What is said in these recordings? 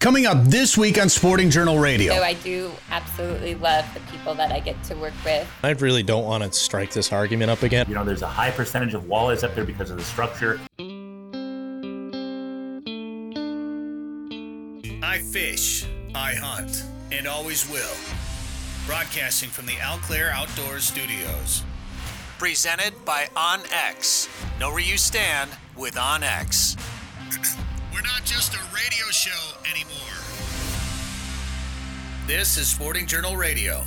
Coming up this week on Sporting Journal Radio. So I do absolutely love the people that I get to work with. I really don't want to strike this argument up again. You know, there's a high percentage of walleyes up there because of the structure. I fish, I hunt, and always will. Broadcasting from the Alclair Outdoors Studios. Presented by OnX. Know where you stand with OnX. We're not just a radio show anymore. This is Sporting Journal Radio.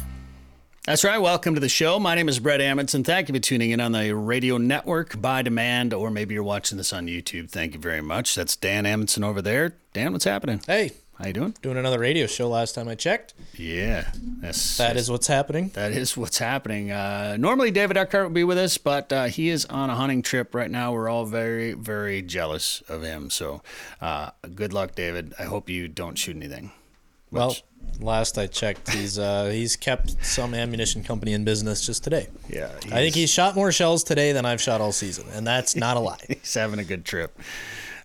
That's right. Welcome to the show. My name is Bret Amundson. Thank you for tuning in on the radio network by demand, or maybe you're watching this on YouTube. Thank you very much. That's Dan Amundson over there. Dan, what's happening? Hey, How you doing? doing another radio show last time I checked. Yeah, that's That is what's happening. That is what's happening. Uh, normally, David Eckhart would be with us, but uh, he is on a hunting trip right now. We're all very, very jealous of him. So, uh, good luck, David. I hope you don't shoot anything. Well, last I checked, he's uh, he's kept some ammunition company in business just today. Yeah, I think he's shot more shells today than I've shot all season, and that's not a lie. he's having a good trip.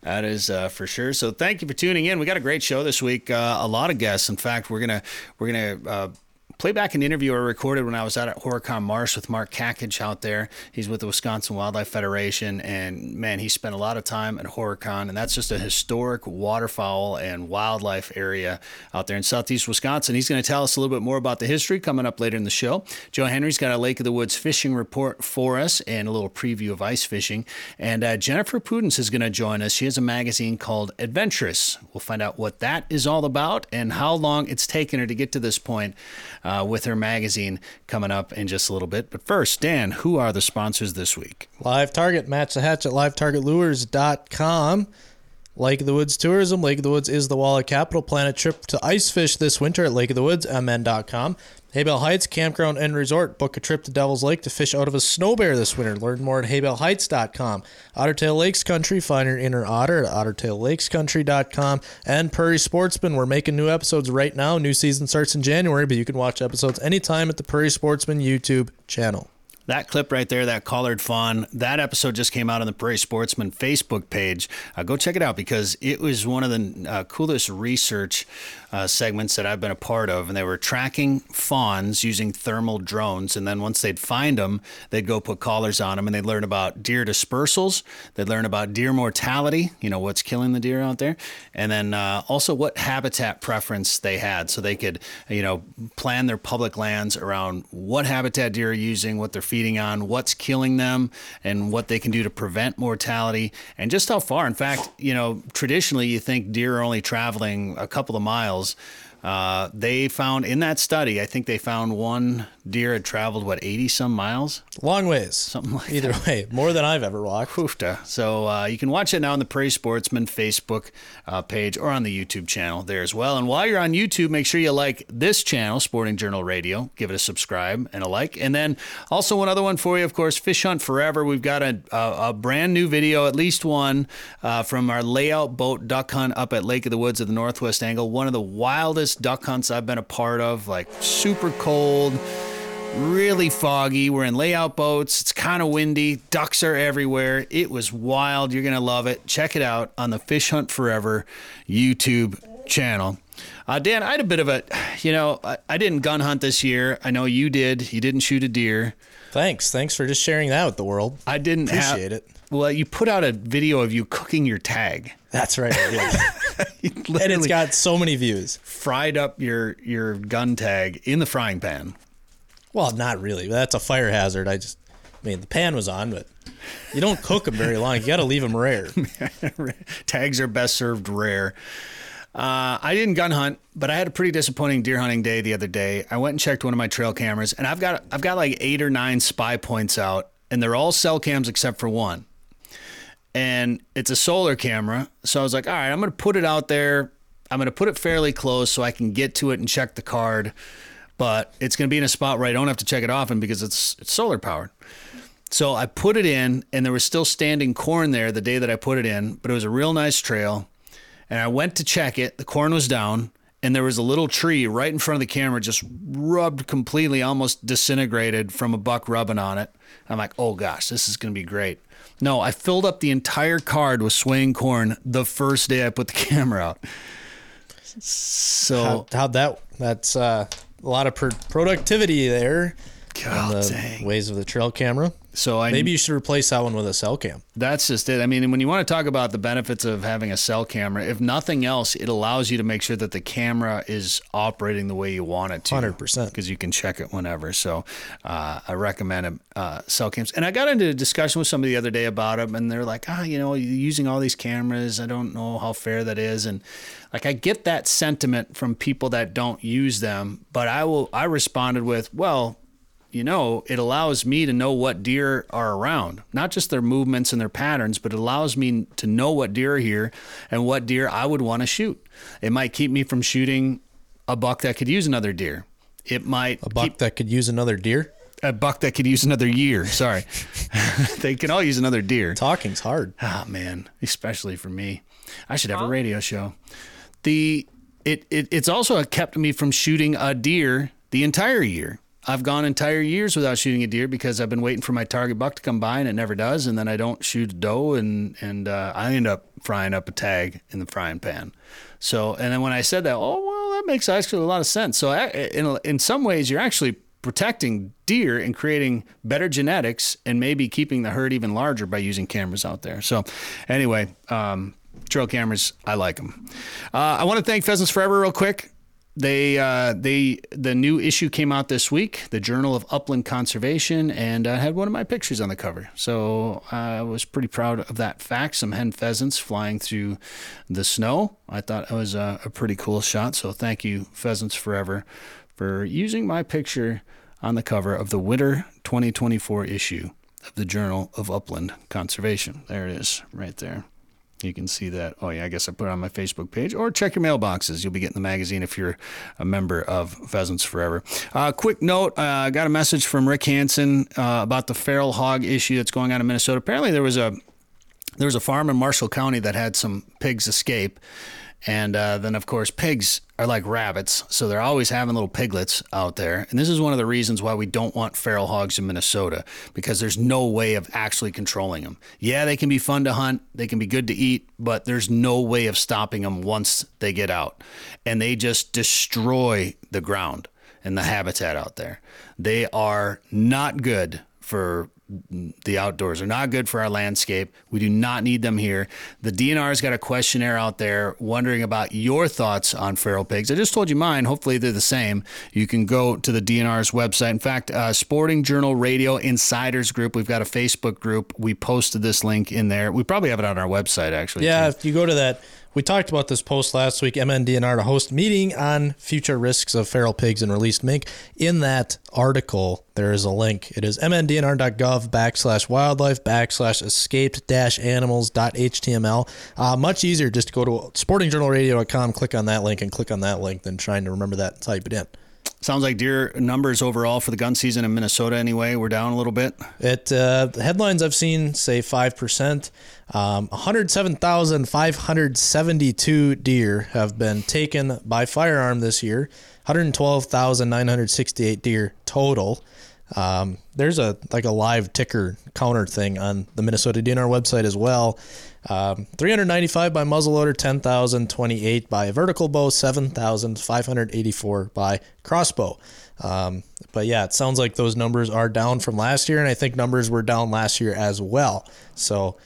That is uh, for sure. So thank you for tuning in. We got a great show this week. Uh, a lot of guests. In fact, we're gonna we're gonna. Uh, Play back an interview I recorded when I was out at Horicon Marsh with Mark Kakich out there. He's with the Wisconsin Wildlife Federation, and man, he spent a lot of time at Horicon, and that's just a historic waterfowl and wildlife area out there in southeast Wisconsin. He's going to tell us a little bit more about the history coming up later in the show. Joe Henry's got a Lake of the Woods fishing report for us and a little preview of ice fishing. And uh, Jennifer Pudenz is going to join us. She has a magazine called Adventuress. We'll find out what that is all about and how long it's taken her to get to this point Uh, with her magazine coming up in just a little bit. But first, Dan, who are the sponsors this week? Live Target, match the hatch at livetargetlures.com. Lake of the Woods Tourism. Lake of the Woods is the Walleye capital. Plan a trip to ice fish this winter at Lake of the Woods, mn.com. Haybell Heights Campground and Resort. Book a trip to Devil's Lake to fish out of a snow bear this winter. Learn more at haybellheights.com. Ottertail Lakes Country. Find your inner otter at ottertaillakescountry.com. And Prairie Sportsman. We're making new episodes right now. New season starts in January, but you can watch episodes anytime at the Prairie Sportsman YouTube channel. That clip right there, that collared fawn, that episode just came out on the Prairie Sportsman Facebook page. Uh, go check it out because it was one of the uh, coolest research uh, segments that I've been a part of. And they were tracking fawns using thermal drones. And then once they'd find them, they'd go put collars on them and they'd learn about deer dispersals. They'd learn about deer mortality, you know, what's killing the deer out there. And then uh, also what habitat preference they had. So they could, you know, plan their public lands around what habitat deer are using, what they're feeding on, what's killing them, and what they can do to prevent mortality, and just how far. In fact, you know, traditionally you think deer are only traveling a couple of miles miles uh, they found in that study, I think they found one deer had traveled what 80 some miles, Long ways. something like Either way, more than I've ever walked. Hoofta. So uh, you can watch it now on the Prairie Sportsman Facebook uh, page or on the YouTube channel there as well. And while you're on YouTube, make sure you like this channel, Sporting Journal Radio. Give it a subscribe and a like. And then also one other one for you, of course, Fish Hunt Forever. We've got a, a, a brand new video, at least one, uh, from our layout boat duck hunt up at Lake of the Woods at the Northwest Angle. One of the wildest duck hunts I've been a part of, like super cold really foggy. We're in layout boats. It's kind of windy. Ducks are everywhere. It was wild. You're going to love it. Check it out on the Fish Hunt Forever YouTube channel. Uh, Dan, I had a bit of a, you know, I, I didn't gun hunt this year. I know you did. You didn't shoot a deer. Thanks. Thanks for just sharing that with the world. I didn't Appreciate have, it. Well, you put out a video of you cooking your tag. That's right. And it's got so many views. fried up your your gun tag in the frying pan. Well, not really. That's a fire hazard. I just, I mean, the pan was on, but you don't cook them very long. You got to leave them rare. Tags are best served rare. Uh, I didn't gun hunt, but I had a pretty disappointing deer hunting day the other day. I went and checked one of my trail cameras, and I've got I've got like eight or nine spy points out, and they're all cell cams except for one. And it's a solar camera, so I was like, all right, I'm gonna put it out there. I'm gonna put it fairly close so I can get to it and check the card, but it's gonna be in a spot where I don't have to check it often because it's it's solar powered. So I put it in, and there was still standing corn there the day that I put it in, but it was a real nice trail. And I went to check it. The corn was down, and there was a little tree right in front of the camera, just rubbed completely, almost disintegrated from a buck rubbing on it. I'm like, oh gosh, this is going to be great. No, I filled up the entire card with swaying corn the first day I put the camera out. So, How, how'd that? That's uh, a lot of pro- productivity there. God the dang. ways of the trail camera. So I Maybe you should replace that one with a cell cam. That's just it. I mean, when you want to talk about the benefits of having a cell camera, if nothing else, it allows you to make sure that the camera is operating the way you want it to. 100%. Because you can check it whenever. So uh, I recommend uh, cell cams. And I got into a discussion with somebody the other day about them, and they're like, ah, you know, using all these cameras. I don't know how fair that is. And like, I get that sentiment from people that don't use them, but I will. I responded with, well, you know, it allows me to know what deer are around, not just their movements and their patterns, but it allows me to know what deer are here and what deer I would want to shoot. It might keep me from shooting a buck that could use another deer. It might A buck keep that could use another deer. a buck that could use another year. Sorry, they can all use another deer. Talking's hard. Ah man, especially for me. I should have a radio show. The it, it it's also kept me from shooting a deer the entire year. I've gone entire years without shooting a deer because I've been waiting for my target buck to come by and it never does, and then I don't shoot a doe and and uh, I end up frying up a tag in the frying pan. So and then when I said that, oh well, that makes actually a lot of sense. So I- in in some ways, you're actually protecting deer and creating better genetics and maybe keeping the herd even larger by using cameras out there. So, anyway, um, trail cameras, I like them. Uh, I want to thank Pheasants Forever real quick. They uh, they the new issue came out this week, the Journal of Upland Conservation, and I had one of my pictures on the cover. So I was pretty proud of that fact. Some hen pheasants flying through the snow. I thought it was a, a pretty cool shot. So thank you, Pheasants Forever, for using my picture on the cover of the winter 2024 issue of the Journal of Upland Conservation. There it is, right there. You can see that. Oh, yeah, I guess I put it on my Facebook page or check your mailboxes. You'll be getting the magazine if you're a member of Pheasants Forever. Uh, quick note uh, I got a message from Rick Hansen uh, about the feral hog issue that's going on in Minnesota. Apparently, there was a there was a farm in Marshall County that had some pigs escape. And uh, then, of course, pigs are like rabbits, so they're always having little piglets out there. And this is one of the reasons why we don't want feral hogs in Minnesota because there's no way of actually controlling them. Yeah, they can be fun to hunt, they can be good to eat, but there's no way of stopping them once they get out. And they just destroy the ground and the habitat out there. They are not good for the outdoors. They're not good for our landscape. We do not need them here. The DNR's got a questionnaire out there wondering about your thoughts on feral pigs. I just told you mine. Hopefully they're the same. You can go to the DNR's website. In fact, uh, Sporting Journal Radio Insiders Group, we've got a Facebook group. We posted this link in there. We probably have it on our website, actually. Yeah, too. if you go to that, we talked about this post last week. MNDNR to host meeting on future risks of feral pigs and released mink. In that article, there is a link. It is mndnr.gov backslash wildlife backslash escaped dash animals dot html. Uh, much easier just to go to sportingjournalradio.com, click on that link, and click on that link than trying to remember that and type it in. Sounds like deer numbers overall for the gun season in Minnesota, anyway, we're down a little bit. It uh, the headlines I've seen say five percent. Um, 107,572 deer have been taken by firearm this year. 112,968 deer total. Um, there's a like a live ticker counter thing on the Minnesota DNR website as well. Um, 395 by muzzleloader, 10,028 by vertical bow, 7,584 by crossbow. Um, but yeah, it sounds like those numbers are down from last year, and I think numbers were down last year as well. So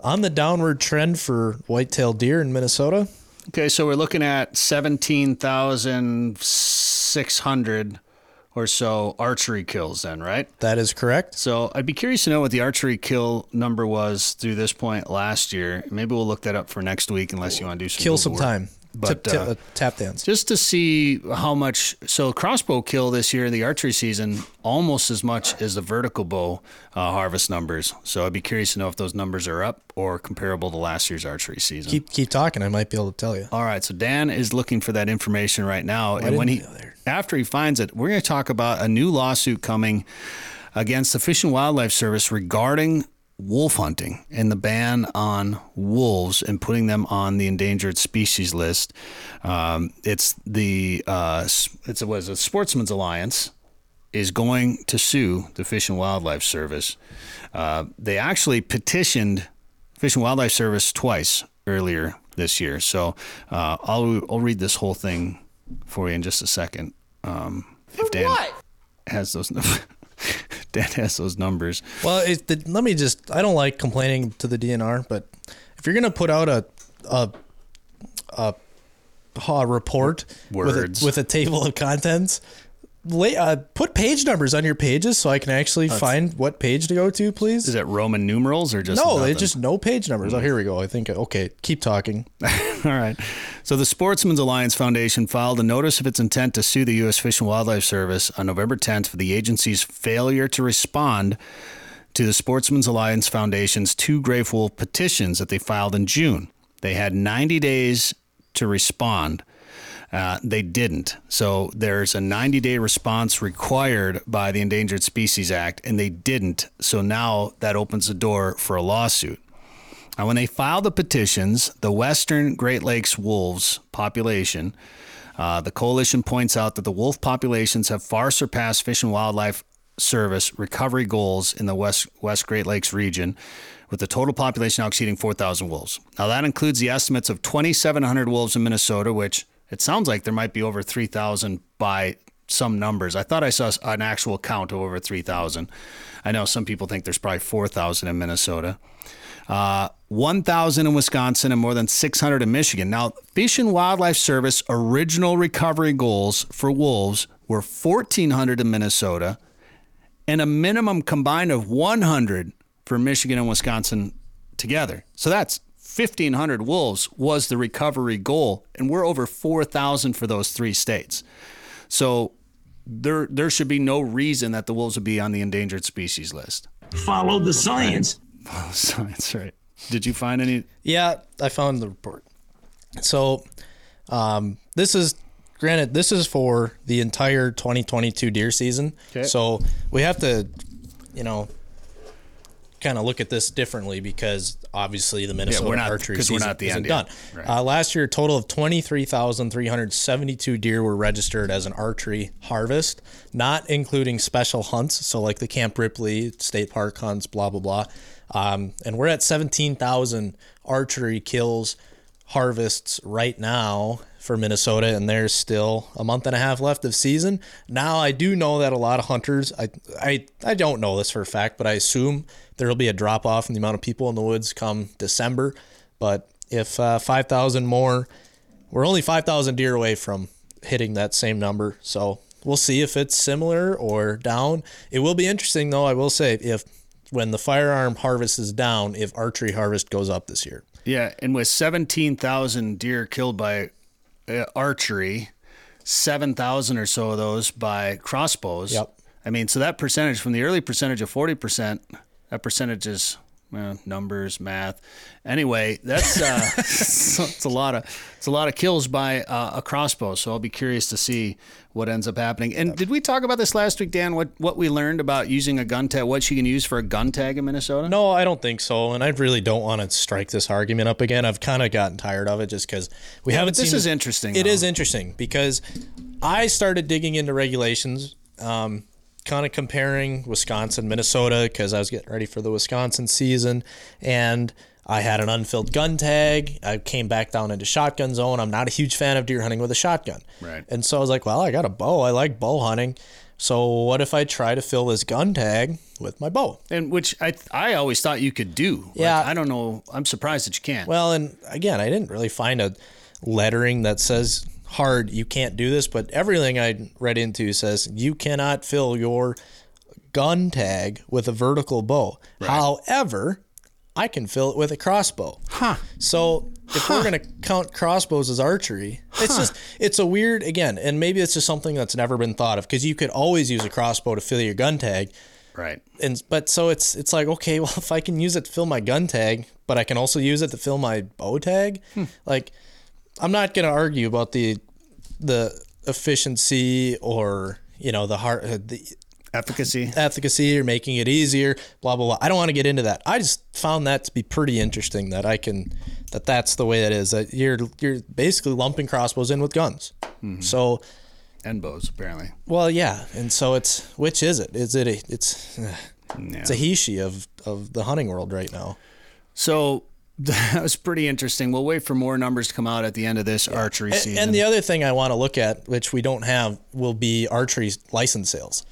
on the downward trend for whitetail deer in Minnesota. Okay, so we're looking at 17,600 or so archery kills then, right? That is correct. So I'd be curious to know what the archery kill number was through this point last year. Maybe we'll look that up for next week unless you want to do some Kill some work. time. But, Tip, tip, uh, tap dance. Just to see how much, so crossbow kill this year in the archery season, almost as much as the vertical bow uh, harvest numbers. So I'd be curious to know if those numbers are up or comparable to last year's archery season. Keep keep talking. I might be able to tell you. All right, so Dan is looking for that information right now, and when he you go there? after he finds it, we're going to talk about a new lawsuit coming against the Fish and Wildlife Service regarding wolf hunting and the ban on wolves and putting them on the endangered species list. Um, it's the uh, it's a, what is it, Sportsmen's Alliance is going to sue the Fish and Wildlife Service. Uh, they actually petitioned Fish and Wildlife Service twice earlier this year. So uh, I'll I'll read this whole thing for you in just a second. Um, if Dan has those. Dan has those numbers. Well, it, the, let me just. I don't like complaining to the DNR, but if you're gonna put out a a a, a report Words. with a, with a table of contents, lay, uh, put page numbers on your pages so I can actually find what page to go to, please. Is it Roman numerals or just no, nothing? they just no page numbers. Oh, here we go. I think okay. Keep talking. All right. So the Sportsmen's Alliance Foundation filed a notice of its intent to sue the U.S. Fish and Wildlife Service on November 10th for the agency's failure to respond to the Sportsmen's Alliance Foundation's two grave wolf petitions that they filed in June. They had 90 days to respond. Uh, they didn't. So there's a 90 day response required by the Endangered Species Act, and they didn't. So now that opens the door for a lawsuit. Now, when they filed the petitions, the Western Great Lakes wolves population, uh, the coalition points out that the wolf populations have far surpassed Fish and Wildlife Service recovery goals in the West, West Great Lakes region, with the total population now exceeding 4,000 wolves. Now, that includes the estimates of 2,700 wolves in Minnesota, which it sounds like there might be over 3,000 by some numbers. I thought I saw an actual count of over 3,000. I know some people think there's probably 4,000 in Minnesota uh, 1,000 in Wisconsin, and more than 600 in Michigan. Now, Fish and Wildlife Service original recovery goals for wolves were 1,400 in Minnesota and a minimum combined of 100 for Michigan and Wisconsin together. So that's 1,500 wolves was the recovery goal, and we're over 4,000 for those three states. So there, there should be no reason that the wolves would be on the endangered species list. Follow the science. Oh, science, right? Did you find any? Yeah, I found the report. So, um, this is granted. This is for the entire 2022 deer season. Okay. So we have to, you know, kind of look at this differently because obviously the Minnesota we're not- archery 'cause we're season not the isn't end done. Right. Uh, last year, a total of 23,372 deer were registered as an archery harvest, not including special hunts. So like the Camp Ripley State Park hunts, blah blah blah. Um, and we're at 17,000 archery kills harvests right now for Minnesota, and there's still a month and a half left of season. Now, I do know that a lot of hunters, I, I, I don't know this for a fact, but I assume there will be a drop off in the amount of people in the woods come December. But if uh, 5,000 more, we're only 5,000 deer away from hitting that same number. So we'll see if it's similar or down. It will be interesting, though, I will say, if when the firearm harvest is down, if archery harvest goes up this year. Yeah, and with 17,000 deer killed by uh, archery, 7,000 or so of those by crossbows. Yep. I mean, so that percentage from the early percentage of 40%, that percentage is well, numbers, math. Anyway, that's uh, it's, a lot of it's a lot of kills by uh, a crossbow. So I'll be curious to see what ends up happening. And did we talk about this last week, Dan? What what we learned about using a gun tag? What you can use for a gun tag in Minnesota? No, I don't think so. And I really don't want to strike this argument up again. I've kind of gotten tired of it just because we haven't This is interesting. It though. is interesting because I started digging into regulations, um, kind of comparing Wisconsin, Minnesota, because I was getting ready for the Wisconsin season, and I had an unfilled gun tag. I came back down into shotgun zone. I'm not a huge fan of deer hunting with a shotgun, Right. And so I was like, well, I got a bow. I like bow hunting. So what if I try to fill this gun tag with my bow? And which I I always thought you could do. Like, Yeah. I don't know. I'm surprised that you can't. Well, and again, I didn't really find a lettering that says hard you can't do this, but everything I read into says you cannot fill your gun tag with a vertical bow. However, I can fill it with a crossbow. Huh. So if we're gonna count crossbows as archery, it's just it's a weird again, and maybe it's just something that's never been thought of because you could always use a crossbow to fill your gun tag, Right. and but so it's it's like okay, well if I can use it to fill my gun tag, but I can also use it to fill my bow tag, hmm. like I'm not gonna argue about the the efficiency or you know the heart uh, the Efficacy. efficacy or making it easier, blah blah blah. I don't want to get into that. I just found that to be pretty interesting that I can that that's the way it is. That you're you're basically lumping crossbows in with guns. So And bows, apparently. well, yeah, and so it's which is it? Is it a it's Yeah. it's a he she of of the hunting world right now. So that was pretty interesting. We'll wait for more numbers to come out at the end of this archery season. and the other thing I want to look at, which we don't have, will be archery license sales.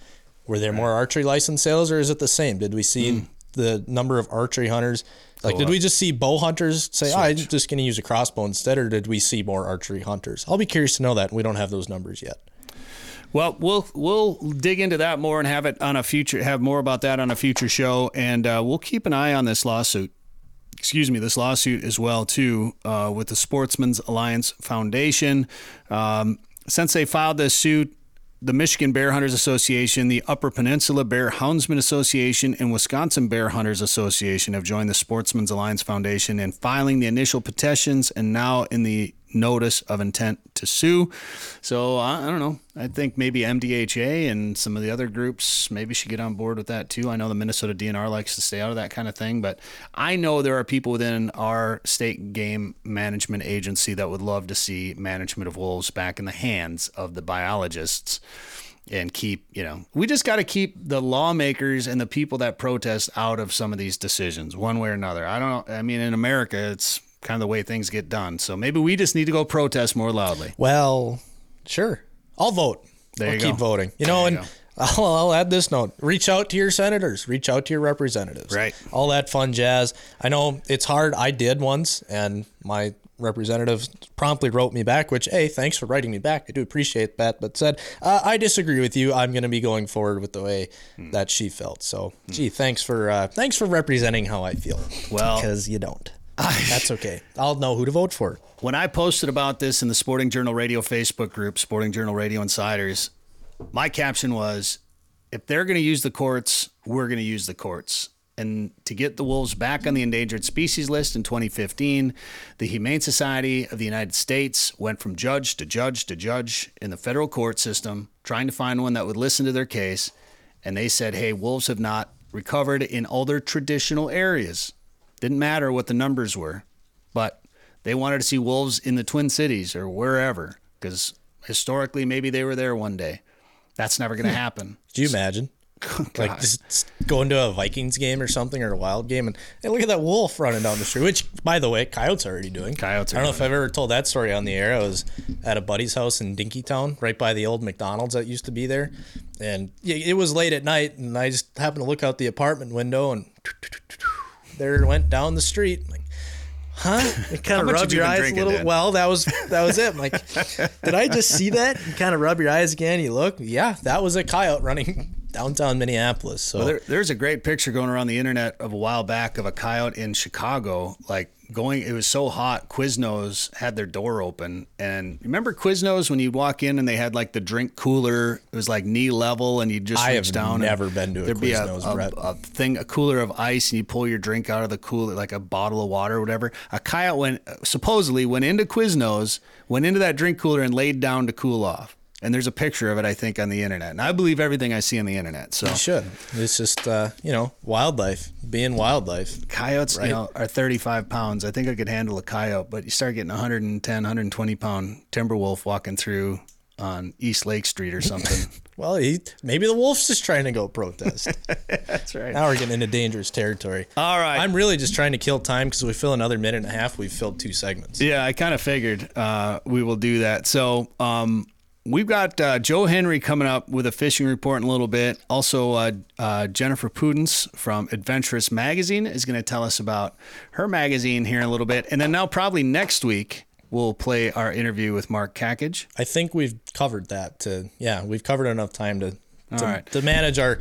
Were there more archery license sales, or is it the same? Did we see Hmm. the number of archery hunters? Like, did we just see bow hunters say, oh, "I'm just going to use a crossbow instead," or did we see more archery hunters? I'll be curious to know that. We don't have those numbers yet. Well, we'll we'll dig into that more and have it on a future have more about that on a future show, and uh, we'll keep an eye on this lawsuit. Excuse me, this lawsuit as well too uh, with the Sportsmen's Alliance Foundation. Um, since they filed this suit, the Michigan Bear Hunters Association, the Upper Peninsula Bear Houndsman Association, and Wisconsin Bear Hunters Association have joined the Sportsmen's Alliance Foundation in filing the initial petitions and now in the notice of intent to sue. So I, I don't know. I think maybe MDHA and some of the other groups maybe should get on board with that too. I know the Minnesota DNR likes to stay out of that kind of thing, but I know there are people within our state game management agency that would love to see management of wolves back in the hands of the biologists and keep, you know, we just got to keep the lawmakers and the people that protest out of some of these decisions one way or another. I don't. I mean, in America, it's kind of the way things get done. So maybe we just need to go protest more loudly. Well, sure. I'll vote. There I'll you keep go. voting. You know, you and. I'll, I'll add this note: reach out to your senators, reach out to your representatives, Right. All that fun jazz. I know it's hard. I did once, and my representative promptly wrote me back, which, hey, thanks for writing me back. I do appreciate that, but said, uh, I disagree with you. I'm going to be going forward with the way Hmm. that she felt. So, gee, thanks for uh, thanks for representing how I feel. Well- because you don't. That's okay. I'll know who to vote for. When I posted about this in the Sporting Journal Radio Facebook group, Sporting Journal Radio Insiders, my caption was if they're going to use the courts, we're going to use the courts. And to get the wolves back on the endangered species list in 2015, the Humane Society of the United States went from judge to judge to judge in the federal court system, trying to find one that would listen to their case. And they said, hey, wolves have not recovered in all their traditional areas. Didn't matter what the numbers were, but they wanted to see wolves in the Twin Cities or wherever because historically maybe they were there one day. That's never going to hmm. happen. Do you imagine? Oh, like just going to a Vikings game or something or a Wild game and hey, look at that wolf running down the street. Which, by the way, coyotes are already doing. Coyotes I don't know if I've ever told that story on the air. I was at a buddy's house in Dinkytown, right by the old McDonald's that used to be there, and it was late at night, and I just happened to look out the apartment window and there it went down the street. Like, huh? It kind of rub you your eyes a little. Well, that was that was it. I'm like, did I just see that? You kind of rub your eyes again. You look, yeah, that was a coyote running downtown Minneapolis. So There, there's a great picture going around the internet of a while back of a coyote in Chicago, like going. It was so hot. Quiznos had their door open, and remember Quiznos when you'd walk in and they had like the drink cooler. It was like knee level, and you just I reach have down. and never been to a there'd be a, Quiznos, a, a thing, a cooler of ice, and you pull your drink out of the cooler, like a bottle of water or whatever. A coyote went supposedly went into Quiznos, went into that drink cooler, and laid down to cool off. And there's a picture of it, I think, on the internet. And I believe everything I see on the internet. So you should. It's just uh, you know wildlife being wildlife. coyotes Right. you know are 35 pounds i think i could handle a coyote but you start getting 110 120 pound timber wolf walking through on east lake street or something Well, he, maybe the wolf's just trying to go protest. that's right now we're getting into dangerous territory. all right I'm really just trying to kill time because we fill another minute and a half. We've filled two segments. yeah i kind of figured uh, we will do that so um, We've got uh, Joe Henry coming up with a fishing report in a little bit. Also, uh, uh, Jennifer Pudenz from Adventuress Magazine is going to tell us about her magazine here in a little bit. And then now, probably next week, we'll play our interview with Mark Cackage. I think we've covered that. To yeah, we've covered enough time to to, right. to manage our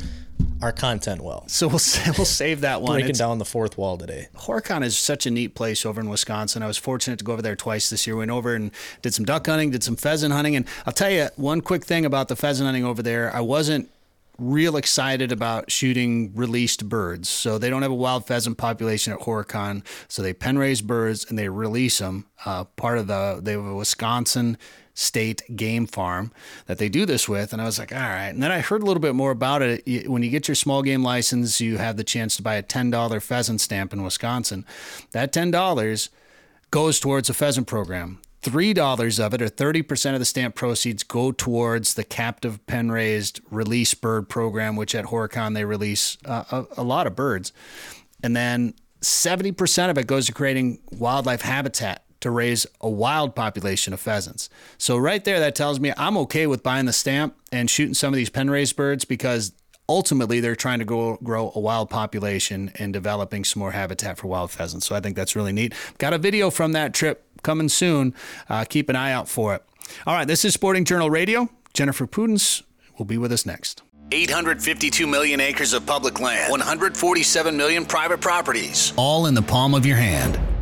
our content well. So we'll we'll save that one. Breaking It's- down the fourth wall today. Horicon is such a neat place over in Wisconsin. I was fortunate to go over there twice this year. Went over and did some duck hunting, did some pheasant hunting, and I'll tell you one quick thing about the pheasant hunting over there. I wasn't real excited about shooting released birds. So they don't have a wild pheasant population at Horicon. So they pen raise birds and they release them. Uh, part of the they have a Wisconsin state game farm that they do this with and I was like all right. And then I heard a little bit more about it. When you get your small game license you have the chance to buy a $10 pheasant stamp in Wisconsin. That $10 goes towards a pheasant program. $3 of it or 30% of the stamp proceeds go towards the captive pen raised release bird program which at Horicon they release uh, a, a lot of birds. And then 70% of it goes to creating wildlife habitat to raise a wild population of pheasants. So right there, that tells me I'm okay with buying the stamp and shooting some of these pen raised birds because ultimately they're trying to grow, grow a wild population and developing some more habitat for wild pheasants. So I think that's really neat. Got a video from that trip coming soon. Uh, keep an eye out for it. All right, this is Sporting Journal Radio. Jennifer Pudenz will be with us next. 852 million acres of public land, 147 million private properties, all in the palm of your hand.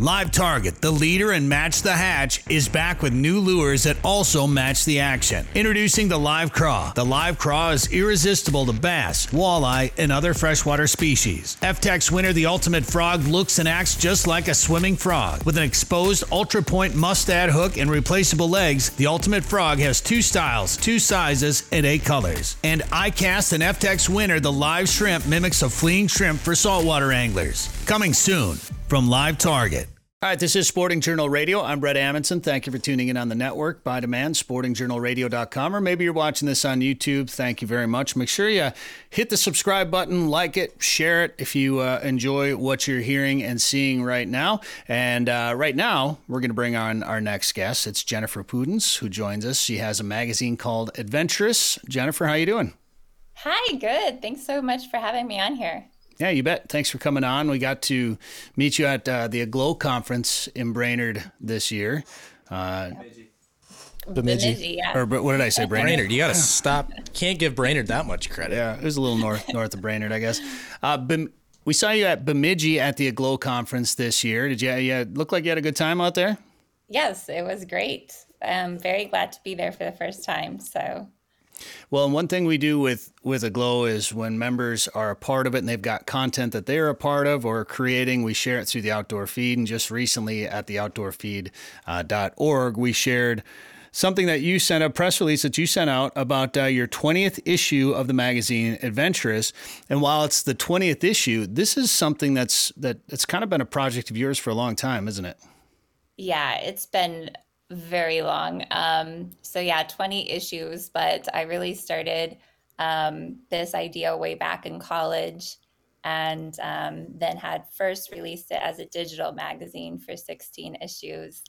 Live Target, the leader in Match the Hatch, is back with new lures that also match the action. Introducing the Live Craw. The Live Craw is irresistible to bass, walleye, and other freshwater species. EFTTEX's winner, the Ultimate Frog, looks and acts just like a swimming frog. With an exposed ultra point mustad hook and replaceable legs, the Ultimate Frog has two styles, two sizes, and eight colors. And iCast and EFTTEX's winner, the Live Shrimp, mimics a fleeing shrimp for saltwater anglers. Coming soon from Live Target. All right, this is Sporting Journal Radio. I'm Bret Amundson. Thank you for tuning in on the network by demand, sportingjournalradio.com, or maybe you're watching this on YouTube. Thank you very much. Make sure you hit the subscribe button, like it, share it if you uh, enjoy what you're hearing and seeing right now. And uh, right now, we're going to bring on our next guest. It's Jennifer Pudenz, who joins us. She has a magazine called Adventuress. Jennifer, how are you doing? Hi, good. Thanks so much for having me on here. Yeah, you bet. Thanks for coming on. We got to meet you at uh, the Aglow conference in Brainerd this year. Uh, Bemidji. yeah. or what did I say, Brainerd? Brainerd, you gotta stop. Can't give Brainerd that much credit. Yeah, it was a little north north of Brainerd, I guess. Uh, Bem- we saw you at Bemidji at the Aglow conference this year. Did you? You look like you had a good time out there. Yes, it was great. I'm very glad to be there for the first time. So Well, and one thing we do with with Aglow is when members are a part of it and they've got content that they're a part of or creating, we share it through the outdoor feed. And just recently at the outdoorfeed.org, we shared something that you sent a press release that you sent out about uh, your 20th issue of the magazine Adventuress. And while it's the 20th issue, this is something that's that it's kind of been a project of yours for a long time, isn't it? yeah, it's been very long. Um, so yeah, 20 issues, but I really started um, this idea way back in college and um, then had first released it as a digital magazine for 16 issues.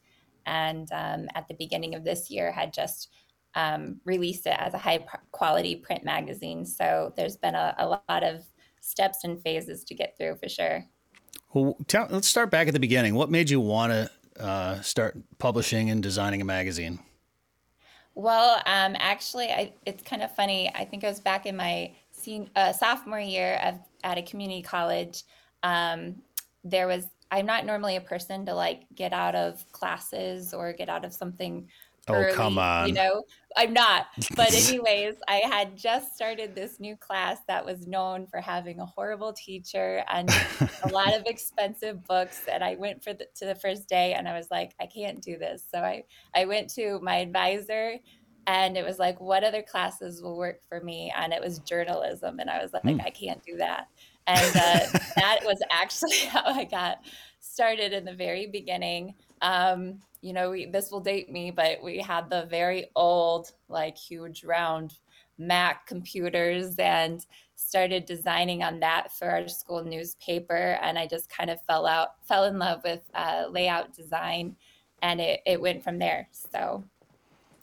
And um, at the beginning of this year, had just um, released it as a high quality print magazine. So there's been a, a lot of steps and phases to get through for sure. Well, tell, let's start back at the beginning. What made you want to uh, start publishing and designing a magazine? Well, um, actually, I, it's kind of funny. I think I was back in my sen- uh, sophomore year of, at a community college. Um, there was, I'm not normally a person to like get out of classes or get out of something. Oh, come on. You know, I'm not. But, anyways, I had just started this new class that was known for having a horrible teacher and a lot of expensive books. And I went for the, to the first day and I was like, I can't do this. So I, I went to my advisor and it was like, what other classes will work for me? And it was journalism. And I was like, Hmm. I can't do that. And uh, that was actually how I got started in the very beginning. Um, you know, we, this will date me, but we had the very old, like huge round Mac computers and started designing on that for our school newspaper. And I just kind of fell out, fell in love with uh, layout design, and it, it went from there. So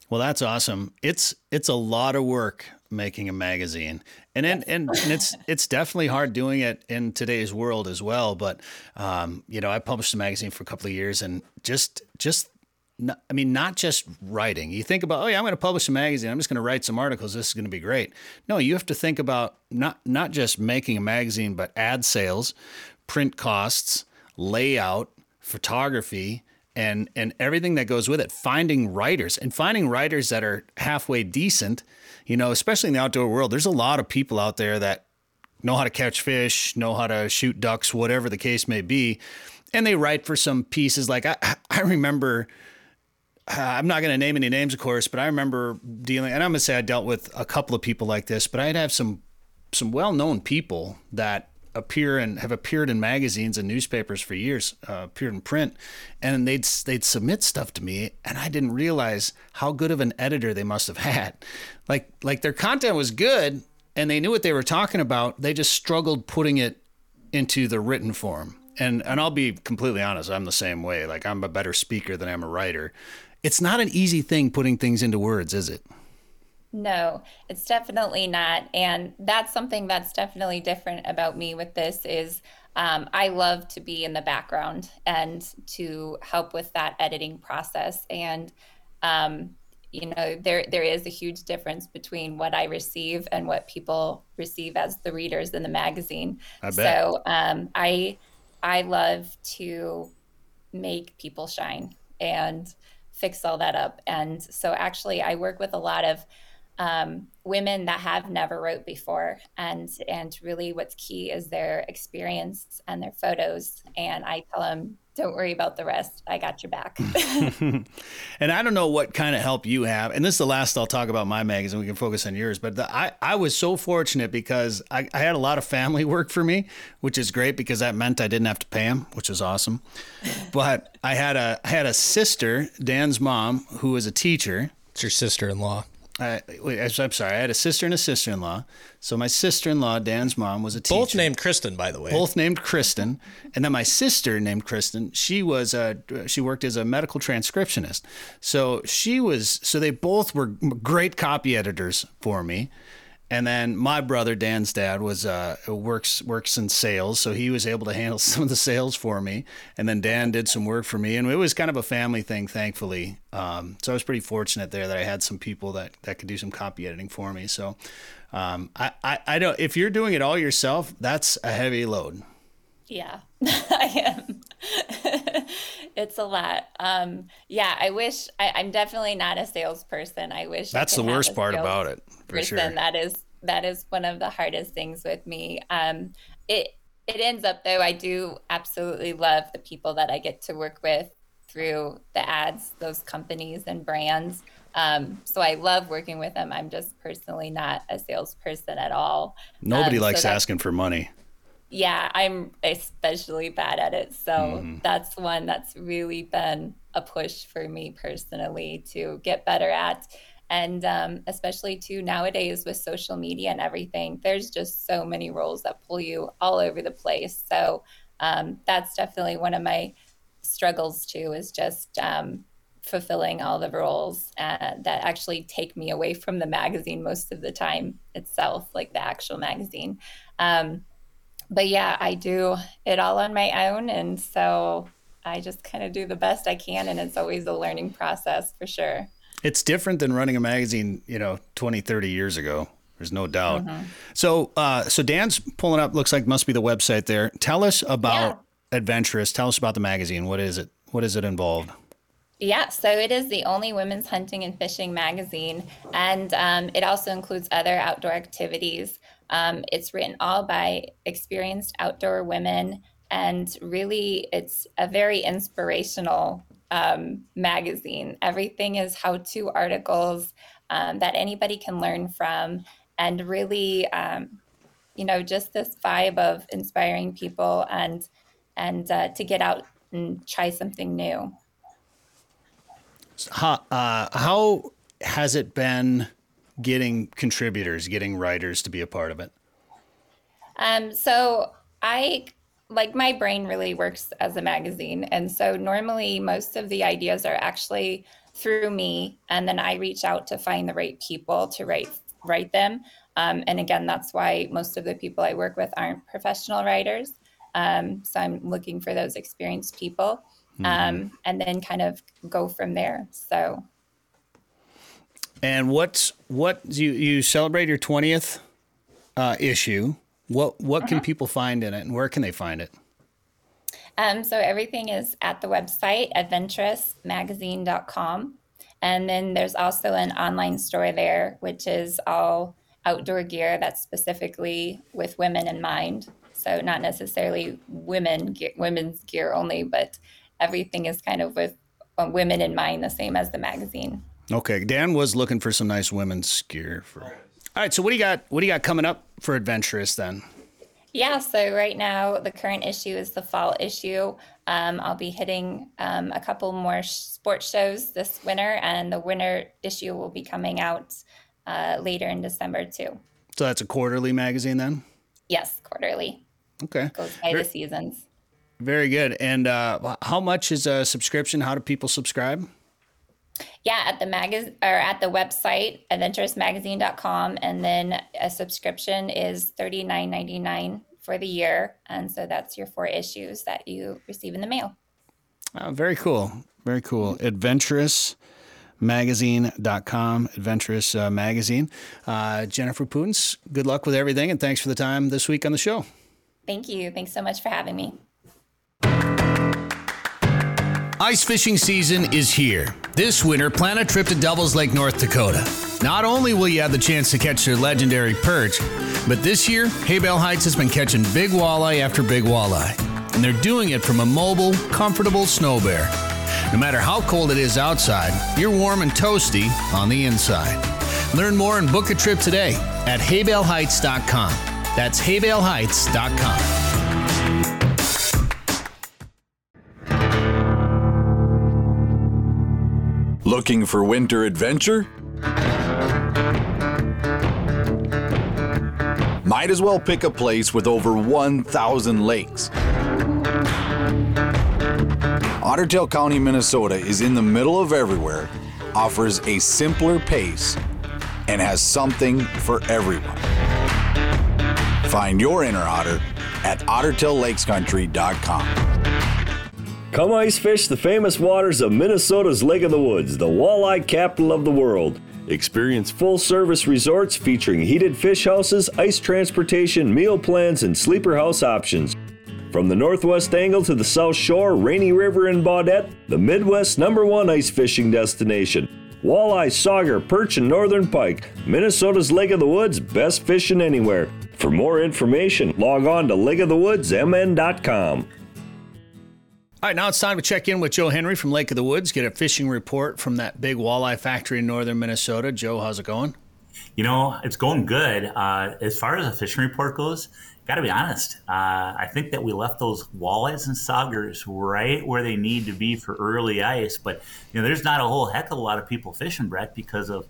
Well, that's awesome. It's it's a lot of work making a magazine, and and, and, and it's it's definitely hard doing it in today's world as well. But um, you know, I published a magazine for a couple of years, and just just not, I mean, not just writing. You think about, oh yeah, I'm going to publish a magazine. I'm just going to write some articles. This is going to be great. No, you have to think about not not just making a magazine, but ad sales, print costs, layout, photography, and and everything that goes with it. Finding writers and finding writers that are halfway decent. You know, especially in the outdoor world, there's a lot of people out there that know how to catch fish, know how to shoot ducks, whatever the case may be, and they write for some pieces. Like I, I remember uh, I'm not going to name any names, of course, but I remember dealing, and I'm going to say I dealt with a couple of people like this, but I'd have some some well-known people that appear and have appeared in magazines and newspapers for years, uh, appeared in print, and they'd they'd submit stuff to me, and I didn't realize how good of an editor they must have had. Like like their content was good, and they knew what they were talking about. They just struggled putting it into the written form. And and I'll be completely honest, I'm the same way. Like I'm a better speaker than I'm a writer. It's not an easy thing putting things into words, is it? No, it's definitely not. And that's something that's definitely different about me with this is um, I love to be in the background and to help with that editing process. And um, you know, there there is a huge difference between what I receive and what people receive as the readers in the magazine. I bet. So um, I I love to make people shine and fix all that up. And so actually, I work with a lot of um, women that have never wrote before. And and really what's key is their experience and their photos. And i tell them don't worry about the rest. I got your back. And i don't know what kind of help you have. And this is the last i'll talk about my magazine. We can focus on yours. But the, I, I was so fortunate because I, I had a lot of family work for me which is great because that meant i didn't have to pay them which is awesome. But i had a I had a sister dan's mom who was a teacher. It's your sister-in-law. Wait, I'm sorry. I had a sister and a sister-in-law. So my sister-in-law, Dan's mom, was a teacher. Both named Kristen, by the way. Both named Kristen, and then my sister named Kristen. She was a she worked as a medical transcriptionist. So she was so they both were great copy editors for me. And then my brother, Dan's dad, was uh, works works in sales, so he was able to handle some of the sales for me. And then Dan did some work for me, and it was kind of a family thing, thankfully. Um, so I was pretty fortunate there that I had some people that that could do some copy editing for me. So um, I, I I don't if you're doing it all yourself, that's a heavy load. yeah i am it's a lot um yeah i wish I, i'm definitely not a salesperson i wish That's could the worst part about it, for person. sure. That is that is one of the hardest things with me. Um, it it ends up though. I do absolutely love the people that I get to work with through the ads, those companies and brands. Um, so I love working with them. I'm just personally not a salesperson at all. Nobody Um, likes that's- asking for money. Yeah, I'm especially bad at it. So Mm-hmm. that's one that's really been a push for me personally to get better at. And um, especially too nowadays with social media and everything, there's just so many roles that pull you all over the place. So um, that's definitely one of my struggles too, is just um, fulfilling all the roles uh, that actually take me away from the magazine most of the time itself, like the actual magazine. Um, but yeah, I do it all on my own. And so I just kind of do the best I can. And it's always a learning process for sure. It's different than running a magazine, you know, 20, 30 years ago. There's no doubt. Mm-hmm. So, uh, so Dan's pulling up. Looks like must be the website there. Tell us about Adventuress. Tell us about the magazine. What is it? What is it involved? Yeah, so it is the only women's hunting and fishing magazine, and um, it also includes other outdoor activities. Um, it's written all by experienced outdoor women, and really, it's a very inspirational um, magazine. Everything is how to articles um, that anybody can learn from, and really, um, you know, just this vibe of inspiring people and and uh, to get out and try something new. How, uh, how has it been getting contributors, getting writers to be a part of it? Um, so I like my brain really works as a magazine, and so normally most of the ideas are actually through me, and then I reach out to find the right people to write write them. Um, and again, that's why most of the people I work with aren't professional writers. Um, so I'm looking for those experienced people, um, and then kind of go from there. So And what's what you you celebrate your twentieth uh, issue? What what can people find in it, and where can they find it? Um, so everything is at the website, adventuressmagazine.com. And then there's also an online store there, which is all outdoor gear that's specifically with women in mind. So not necessarily women women's gear only, but everything is kind of with uh, women in mind, the same as the magazine. Okay, Dan was looking for some nice women's gear. For... All right, so what do you got? What do you got coming up for Adventuress then? Yeah, so right now the current issue is the fall issue. Um, I'll be hitting um, a couple more sports shows this winter, and the winter issue will be coming out uh, later in December too. So that's a quarterly magazine then? Yes, quarterly. Okay. Goes by the seasons. Very good. And uh, how much is a subscription? How do people subscribe? Yeah, at the magazine or at the website adventuressmagazine.com, and then a subscription is thirty nine ninety nine for the year, and so that's your four issues that you receive in the mail. Oh, very cool. Very cool. Adventuress magazine.com adventuress uh, magazine uh, jennifer Pudenz, good luck with everything and thanks for the time this week on the show thank you thanks so much for having me Ice fishing season is here. This winter, plan a trip to Devil's Lake, North Dakota. Not only will you have the chance to catch their legendary perch, but this year, Haybale Heights has been catching big walleye after big walleye. And they're doing it from a mobile, comfortable snow bear. No matter how cold it is outside, you're warm and toasty on the inside. Learn more and book a trip today at haybaleheights.com. That's haybaleheights.com. Looking for winter adventure? Might as well pick a place with over 1,000 lakes. Ottertail County, Minnesota is in the middle of everywhere, offers a simpler pace, and has something for everyone. Find your inner otter at ottertaillakescountry.com. Come ice fish the famous waters of Minnesota's Lake of the Woods, the walleye capital of the world. Experience full service resorts featuring heated fish houses, ice transportation, meal plans, and sleeper house options. From the northwest angle to the south shore, Rainy River and Baudette, the Midwest's number one ice fishing destination. Walleye, sauger, perch, and northern pike. Minnesota's Lake of the Woods, best fishing anywhere. For more information, log on to lakeofthewoodsmn.com. All right, now it's time to check in with Joe Henry from Lake of the Woods, get a fishing report from that big walleye factory in northern Minnesota. Joe, how's it going? You know, it's going good. Uh, as far as a fishing report goes, got to be honest, uh, I think that we left those walleyes and saugers right where they need to be for early ice. But, you know, there's not a whole heck of a lot of people fishing, Bret, because of,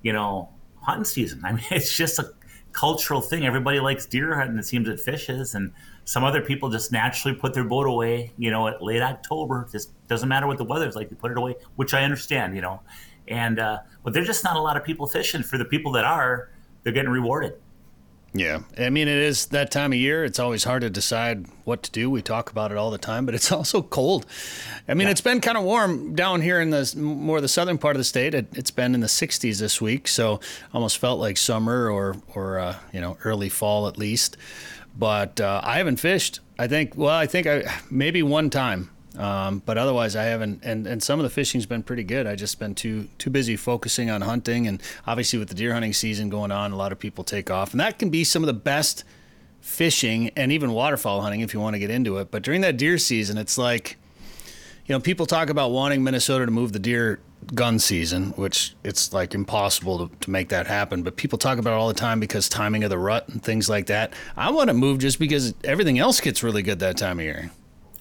you know, hunting season. I mean, it's just a cultural thing. Everybody likes deer hunting, it seems, at fishes. And, some other people just naturally put their boat away, you know, at late October. Just doesn't matter what the weather's like, they put it away, which I understand, you know. And uh, but there's just not a lot of people fishing. For the people that are, they're getting rewarded. Yeah, I mean it is that time of year. It's always hard to decide what to do. We talk about it all the time, but it's also cold. I mean, yeah. it's been kind of warm down here in the more the southern part of the state. It, has been in the 60s this week, so almost felt like summer or or uh, you know early fall at least but uh, I haven't fished. I think well, I think I maybe one time, um, but otherwise I haven't. And, and some of the fishing's been pretty good. I just been too too busy focusing on hunting, and obviously with the deer hunting season going on, a lot of people take off, and that can be some of the best fishing and even waterfowl hunting if you want to get into it. But during that deer season, it's like, you know, people talk about wanting Minnesota to move the deer gun season, which it's like impossible to, to make that happen. But people talk about it all the time because timing of the rut and things like that. I want to move just because everything else gets really good that time of year.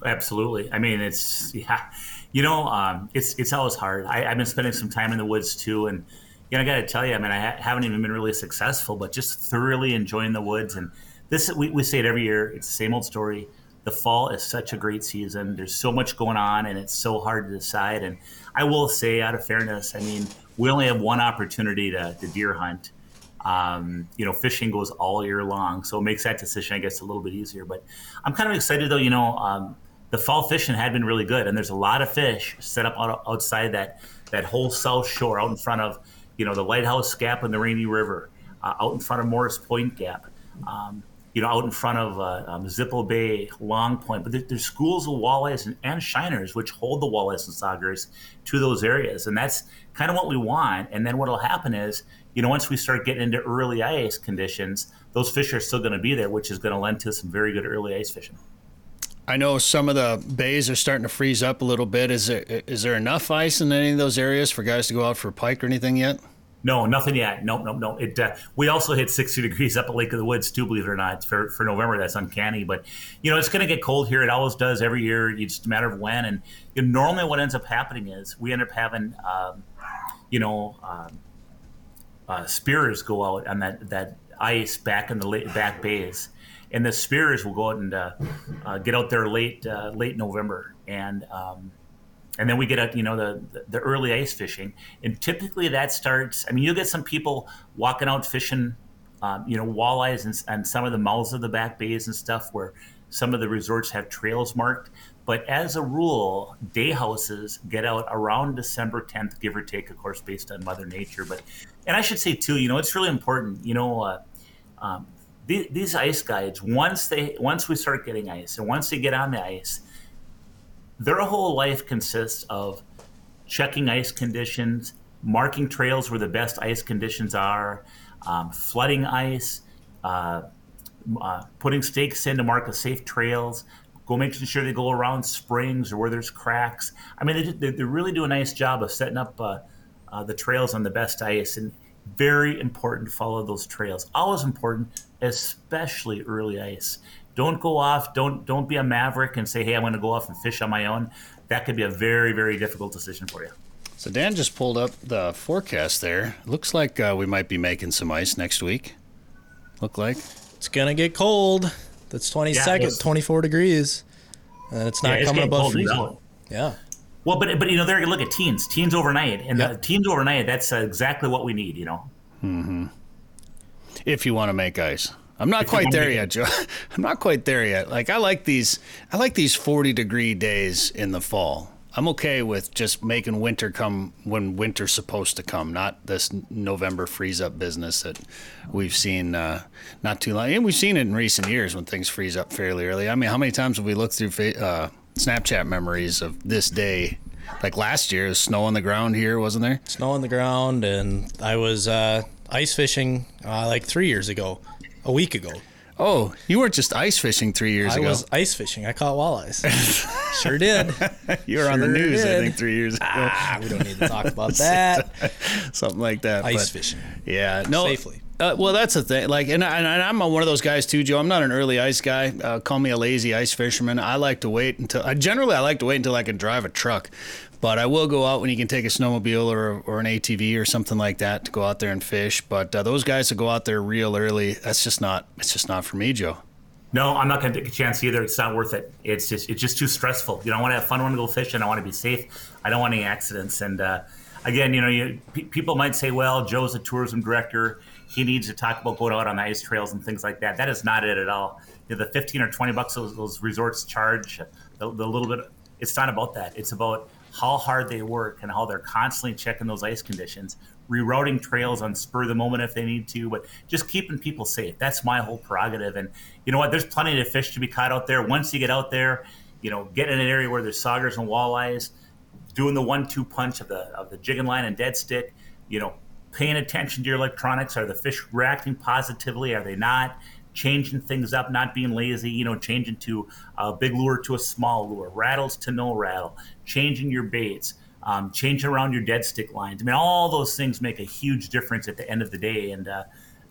Absolutely. I mean, it's yeah, you know, um, it's it's always hard. I, have been spending some time in the woods too, and you know, I got to tell you, I mean, I ha- haven't even been really successful, but just thoroughly enjoying the woods. And this, we, we say it every year. It's the same old story. The fall is such a great season. There's so much going on, and it's so hard to decide. And I will say, out of fairness, I mean, we only have one opportunity to, to deer hunt. Um, you know, fishing goes all year long, so it makes that decision, I guess, a little bit easier. But I'm kind of excited, though. You know, um, the fall fishing had been really good, and there's a lot of fish set up out, outside that that whole south shore, out in front of, you know, the Lighthouse Gap and the Rainy River, uh, out in front of Morris Point Gap. Um, you know, out in front of uh, um, Zippo Bay, Long Point. But there, there's schools of walleyes and, and, shiners which hold the walleyes and saugers to those areas, and that's kind of what we want. And then what'll happen is, you know, once we start getting into early ice conditions, those fish are still going to be there, which is going to lend to some very good early ice fishing. I know some of the bays are starting to freeze up a little bit. Is there is there enough ice in any of those areas for guys to go out for pike or anything yet? No, nothing yet. No, no, no. It. Uh, we also hit 60 degrees up at Lake of the Woods too. Believe it or not, for for November, that's uncanny. But you know, it's going to get cold here. It always does every year. It's just a matter of when. And you know, normally, what ends up happening is we end up having, um, you know, um, uh, spears go out on that that ice back in the late, back bays, and the spears will go out and uh, uh, get out there late uh, late November and. Um, and then we get out, you know, the the early ice fishing, and typically that starts. I mean, you'll get some people walking out fishing, um, you know, walleyes and, and some of the mouths of the back bays and stuff where some of the resorts have trails marked. But as a rule, day houses get out around December 10th, give or take, of course, based on Mother Nature. But and I should say too, you know, it's really important. You know, uh, um, these, these ice guides once they once we start getting ice and once they get on the ice their whole life consists of checking ice conditions, marking trails where the best ice conditions are, um, flooding ice, uh, uh, putting stakes in to mark the safe trails, go making sure they go around springs or where there's cracks. I mean, they, they really do a nice job of setting up uh, uh the trails on the best ice. And very important to follow those trails. Always important, especially early ice. Don't go off. Don't don't be a maverick and say, "Hey, I'm going to go off and fish on my own." That could be a very very difficult decision for you. So Dan just pulled up the forecast there. Looks like uh, we might be making some ice next week. Look like it's gonna get cold. That's twenty second, yeah, 24 degrees, and it's not yeah, it's coming above freezing. Yeah. Well, but but you know, there look at teens, teens overnight, and yep. the teens overnight. That's uh, exactly what we need. You know. hmm If you want to make ice. I'm not quite there yet, Joe. I'm not quite there yet. Like I like these I like these 40 degree days in the fall. I'm okay with just making winter come when winter's supposed to come, not this November freeze up business that we've seen uh, not too long. And we've seen it in recent years when things freeze up fairly early. I mean, how many times have we looked through uh, Snapchat memories of this day? Like last year, was snow on the ground here, wasn't there? Snow on the ground, and I was uh, ice fishing uh, like three years ago a week ago. Oh, you weren't just ice fishing three years I ago. I was ice fishing. I caught walleyes. sure did. you were sure on the news, did. I think, three years ago. Ah, we don't need to talk about that. Something like that. Ice but, fishing. Yeah, no. Safely. Uh, well, that's the thing. Like, and, I, and I'm one of those guys too, Joe. I'm not an early ice guy. Uh, call me a lazy ice fisherman. I like to wait until. I generally I like to wait until I can drive a truck. But I will go out when you can take a snowmobile or, or an ATV or something like that to go out there and fish. But uh, those guys that go out there real early, that's just not. It's just not for me, Joe. No, I'm not going to take a chance either. It's not worth it. It's just it's just too stressful. You know, I want to have fun. I want to go fishing. I want to be safe. I don't want any accidents. And uh, again, you know, you, p- people might say, "Well, Joe's a tourism director. He needs to talk about going out on the ice trails and things like that." That is not it at all. You know, the 15 or 20 bucks those, those resorts charge, the, the little bit. It's not about that. It's about how hard they work and how they're constantly checking those ice conditions, rerouting trails on spur of the moment if they need to, but just keeping people safe. That's my whole prerogative. And you know what? There's plenty of fish to be caught out there. Once you get out there, you know, get in an area where there's saugers and walleyes, doing the one-two punch of the of the jigging line and dead stick. You know, paying attention to your electronics. Are the fish reacting positively? Are they not? changing things up, not being lazy, you know, changing to a big lure to a small lure, rattles to no rattle, changing your baits, um, changing around your dead stick lines. I mean, all those things make a huge difference at the end of the day. And uh,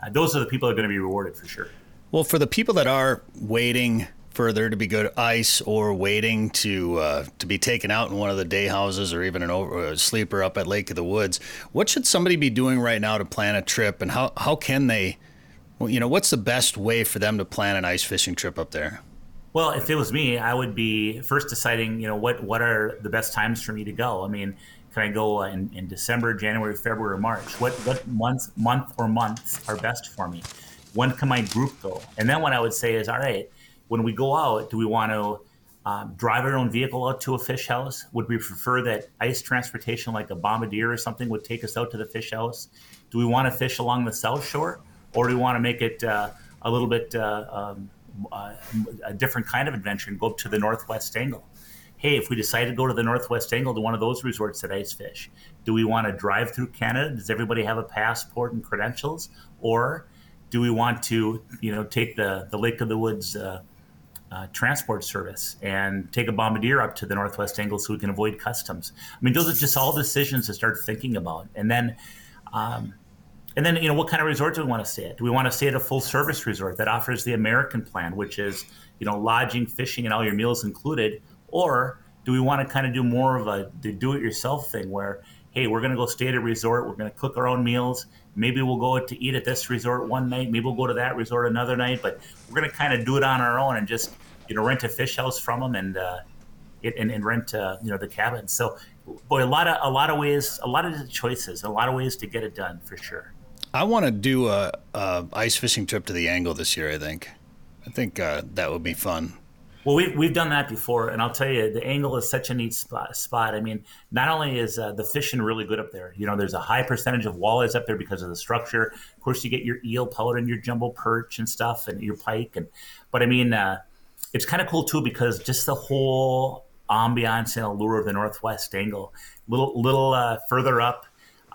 uh, those are the people that are going to be rewarded for sure. Well, for the people that are waiting for there to be good ice or waiting to uh, to be taken out in one of the day houses or even an over, a sleeper up at Lake of the Woods, what should somebody be doing right now to plan a trip and how, how can they – you know, what's the best way for them to plan an ice fishing trip up there? Well, if it was me, I would be first deciding, you know, what what are the best times for me to go. I mean, can I go in, in December, January, February, March? What what month month or months are best for me? When can my group go? And then what I would say is, all right, when we go out, do we want to um, drive our own vehicle out to a fish house? Would we prefer that ice transportation, like a bombardier or something, would take us out to the fish house? Do we want to fish along the south shore? or do we want to make it uh, a little bit uh, um, a different kind of adventure and go up to the northwest angle? Hey, if we decide to go to the northwest angle to one of those resorts that ice fish, do we want to drive through Canada? Does everybody have a passport and credentials, or do we want to, you know, take the the Lake of the Woods uh, uh, transport service and take a bombardier up to the northwest angle so we can avoid customs. I mean, those are just all decisions to start thinking about. And then, um, and then you know, what kind of resort do we want to stay at? Do we want to stay at a full service resort that offers the American plan, which is you know lodging, fishing, and all your meals included, or do we want to kind of do more of a do-it-yourself thing where hey, we're going to go stay at a resort, we're going to cook our own meals, maybe we'll go to eat at this resort one night, maybe we'll go to that resort another night, but we're going to kind of do it on our own and just you know rent a fish house from them and uh, it, and, and rent uh, you know the cabin. So boy, a lot of a lot of ways, a lot of choices, a lot of ways to get it done for sure. I want to do a, a, ice fishing trip to the Angle this year. I think, I think uh, that would be fun. Well, we've, we've done that before, and I'll tell you, the angle is such a neat spot. spot. I mean, not only is uh, the fishing really good up there, you know, there's a high percentage of walleyes up there because of the structure. Of course, you get your eelpout and your jumbo perch and stuff, and your pike. And but I mean, uh, it's kind of cool too because just the whole ambiance and allure of the northwest angle. Little little uh, further up,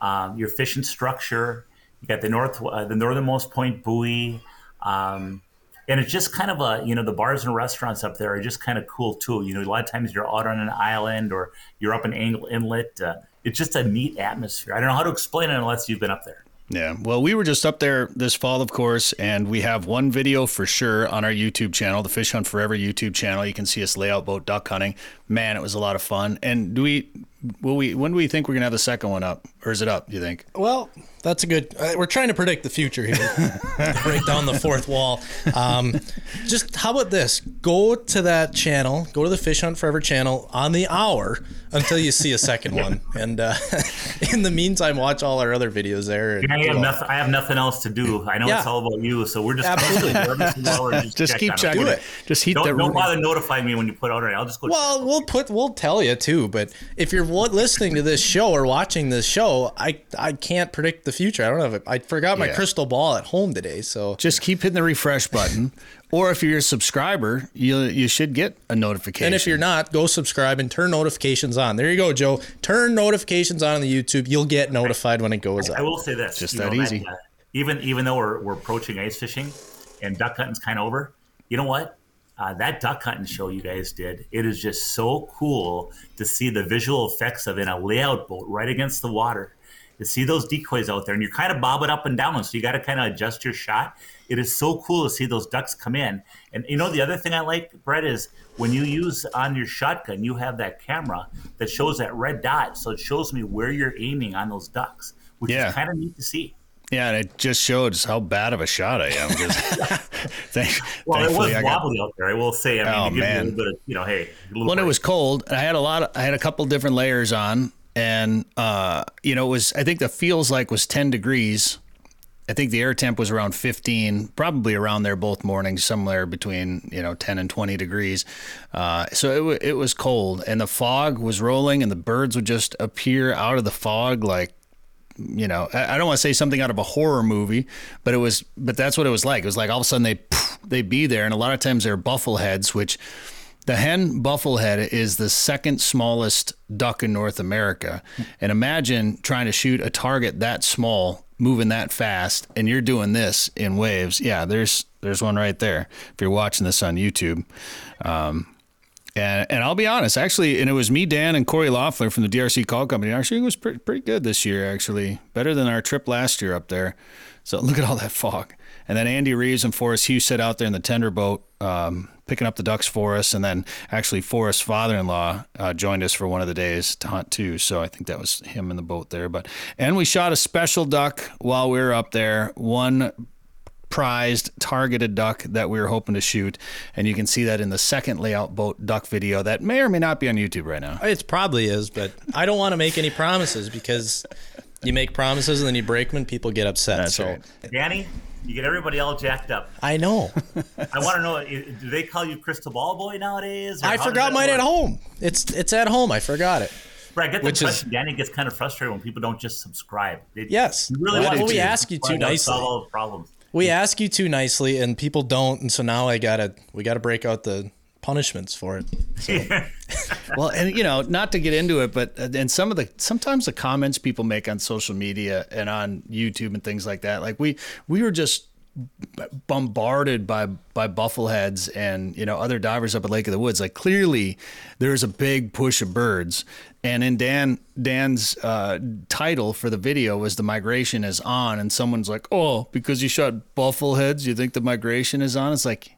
um, your fishing structure. You got the north uh, the northernmost point buoy. Um, and it's just kind of a you know the bars and restaurants up there are just kind of cool too you know a lot of times you're out on an island or you're up in angle inlet uh, it's just a neat atmosphere i don't know how to explain it unless you've been up there yeah. Well, we were just up there this fall, of course, and we have one video for sure on our YouTube channel, the Fish Hunt Forever YouTube channel. You can see us lay out boat duck hunting. Man, it was a lot of fun. And do we, will we, when do we think we're going to have the second one up? Or is it up, do you think? Well, that's a good, uh, we're trying to predict the future here. Break down the fourth wall. Um, just how about this? Go to that channel, go to the Fish Hunt Forever channel on the hour until you see a second one. And uh, in the meantime, watch all our other videos there. And, I, have nothing, I have nothing else to do. I know yeah. it's all about you, so we're just just, just keep checking it. Just heat don't, don't bother notifying me when you put out it. I'll just go. Well, we'll put we'll tell you too. But if you're listening to this show or watching this show, I I can't predict the future. I don't have if I forgot my yeah. crystal ball at home today. So just keep hitting the refresh button. Or if you're a subscriber, you you should get a notification. And if you're not, go subscribe and turn notifications on. There you go, Joe. Turn notifications on on the YouTube. You'll get notified when it goes I, up. I will say this: just that know, easy. That, uh, even even though we're we're approaching ice fishing, and duck hunting's kind of over. You know what? Uh, that duck hunting show you guys did, it is just so cool to see the visual effects of in a layout boat right against the water. To see those decoys out there, and you're kind of bobbing up and down, so you got to kind of adjust your shot it is so cool to see those ducks come in. And you know, the other thing I like, Bret, is when you use on your shotgun, you have that camera that shows that red dot. So it shows me where you're aiming on those ducks, which yeah. is kind of neat to see. Yeah, and it just shows how bad of a shot I am. thank, well, it was wobbly got... out there. I will say. I mean, oh, man. Of, you know, hey. When break. it was cold, I had a lot. Of, I had a couple different layers on, and uh, you know, it was. I think the feels like was ten degrees I think the air temp was around 15, probably around there both mornings, somewhere between you know 10 and 20 degrees. Uh, so it, w- it was cold, and the fog was rolling, and the birds would just appear out of the fog like you know I, don't want to say something out of a horror movie, but it was but that's what it was like. It was like all of a sudden they they'd be there, and a lot of times they're buffleheads, which the hen bufflehead is the second smallest duck in North America. And imagine trying to shoot a target that small moving that fast and you're doing this in waves yeah there's there's one right there if you're watching this on youtube um, and and i'll be honest actually and it was me dan and corey loeffler from the drc call company actually it was pretty, pretty good this year actually better than our trip last year up there so look at all that fog and then andy reeves and forrest hughes sit out there in the tender boat um, picking up the ducks for us. And then actually, Forrest's father-in-law uh, joined us for one of the days to hunt too. So I think that was him in the boat there. But and we shot a special duck while we were up there. One prized targeted duck that we were hoping to shoot and you can see that in the second layout boat duck video that may or may not be on youtube right now it probably is but i don't want to make any promises because you make promises and then you break them and people get upset That's so right. danny you get everybody all jacked up. I know. I want to know: uh, Do they call you Crystal Ball Boy nowadays? I forgot mine work? at home. It's it's at home. I forgot it. Right, I get the Which impression is, Danny gets kind of frustrated when people don't just subscribe. They, yes, really well, we ask you too nicely. Solve all problems. We ask you too nicely, and people don't, and so now I gotta we gotta break out the punishments for it. So. well, and you know, not to get into it, but uh, and some of the sometimes the comments people make on social media and on YouTube and things like that, like we we were just bombarded by by buffleheads and you know other divers up at Lake of the Woods. Like clearly, there's a big push of birds. And in Dan Dan's uh, title for the video was the migration is on, and someone's like, "Oh, because you shot buffleheads, you think the migration is on?" It's like,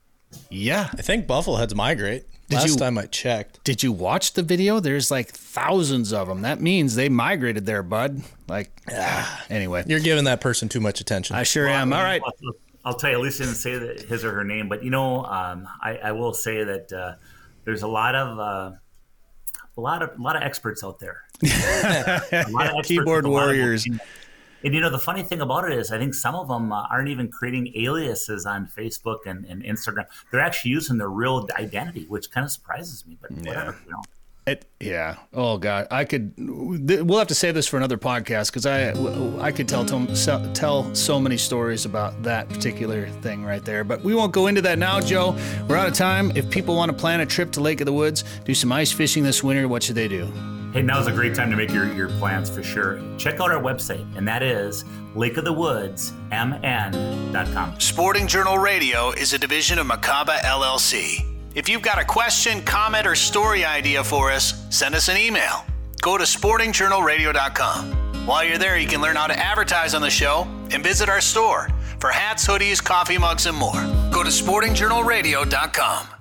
yeah. I think buffleheads migrate. Did Last you- time I checked. Did you watch the video? There's like thousands of them. That means they migrated there, bud. Like, ah, anyway, You're giving that person too much attention. I sure am. All right. I'll, tell you, at least didn't say that his or her name, but you know, um, I, I will say that uh, there's a lot of uh, a lot of a lot of experts out there. A lot of experts Keyboard lot of warriors. And you know, the funny thing about it is, I think some of them uh, aren't even creating aliases on Facebook and, and Instagram. They're actually using their real identity, which kind of surprises me. But whatever, you know. It, yeah. Oh God, I could. th- We'll have to save this for another podcast because I I could tell tom- so, tell so many stories about that particular thing right there. But we won't go into that now, Joe. We're out of time. If people want to plan a trip to Lake of the Woods, do some ice fishing this winter, what should they do? Hey, now's a great time to make your, your plans for sure. Check out our website, and that is lakeofthewoodsmn.com. Sporting Journal Radio is a division of Macaba LLC. If you've got a question, comment, or story idea for us, send us an email. Go to sportingjournalradio.com. While you're there, you can learn how to advertise on the show and visit our store for hats, hoodies, coffee mugs, and more. Go to sportingjournalradio.com.